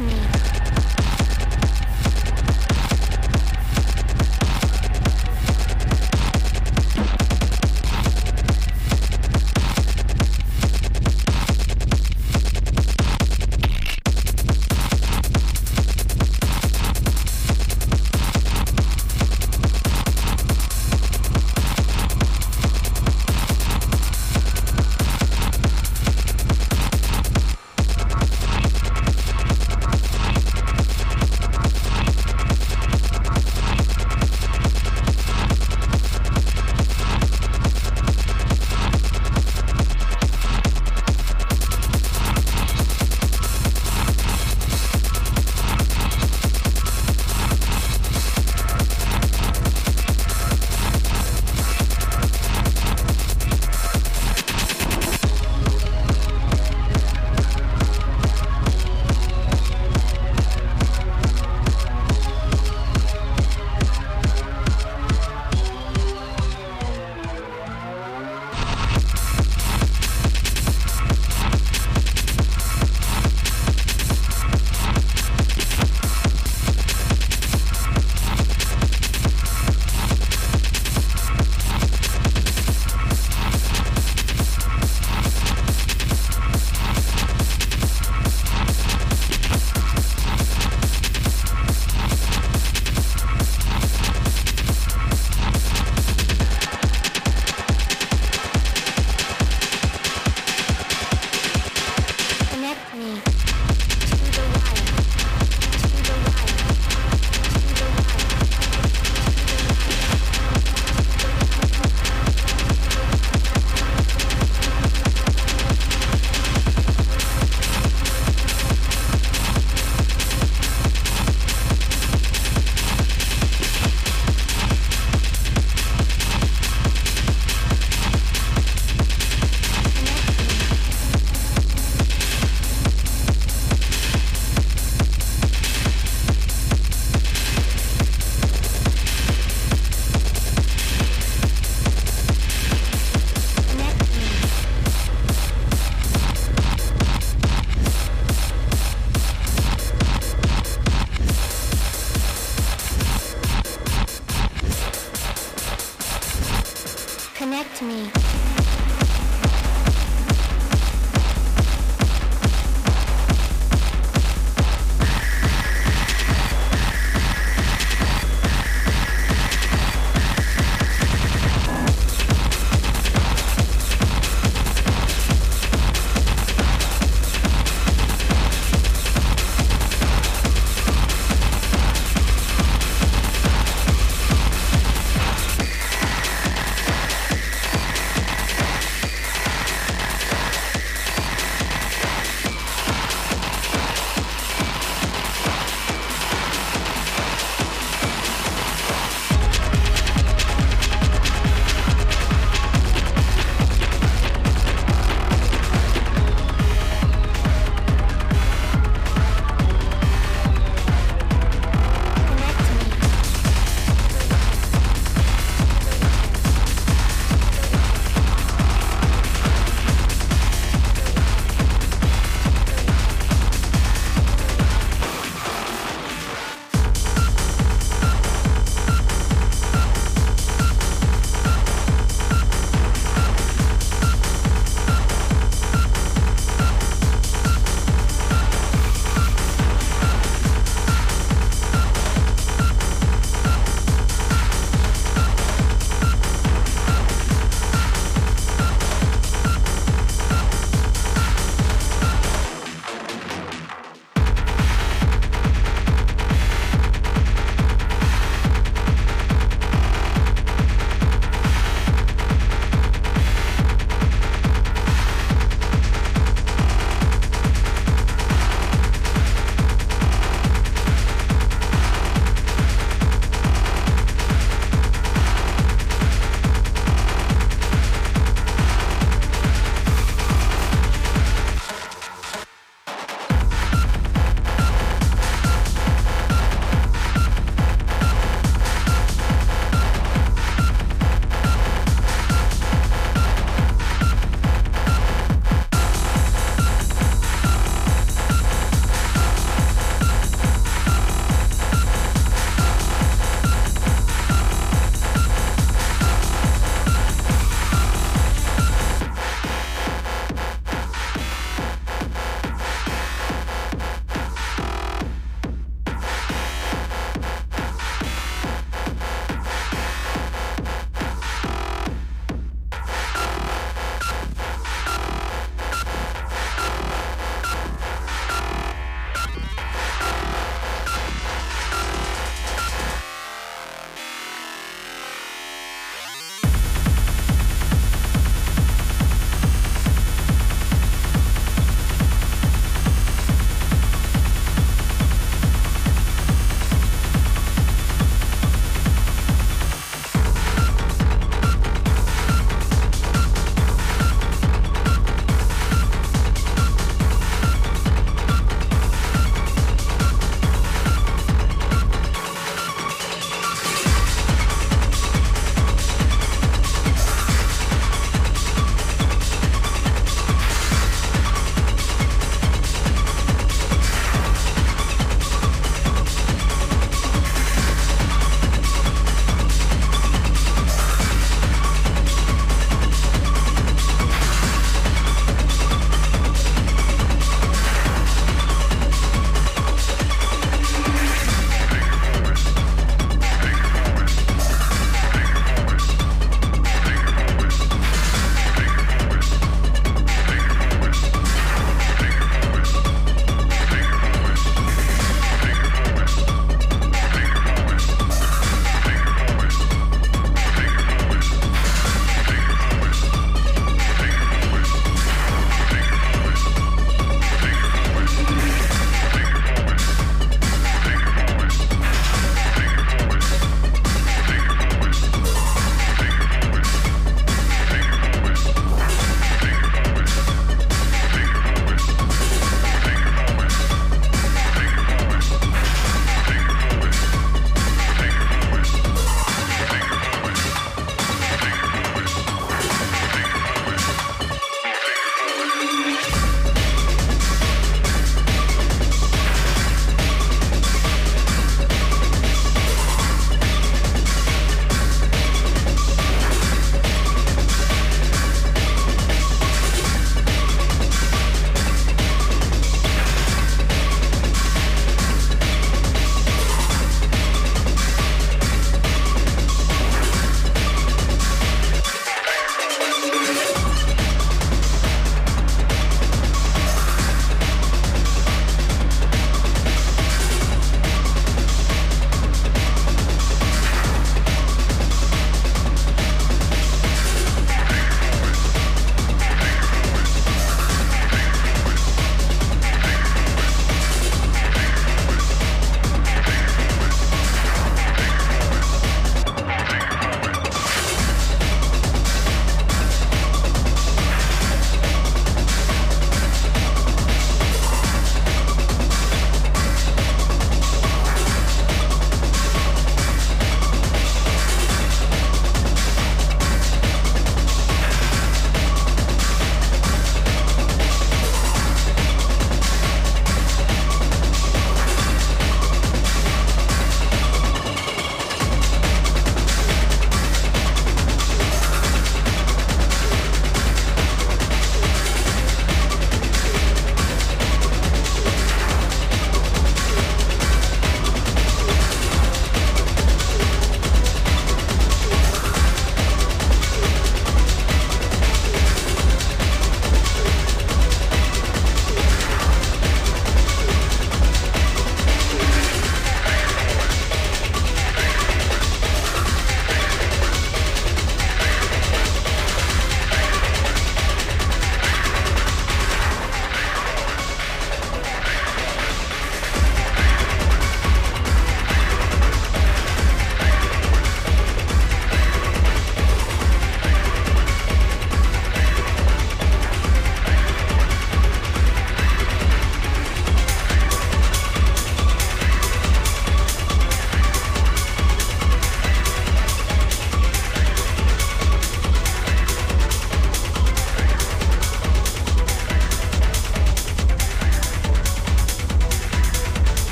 to me.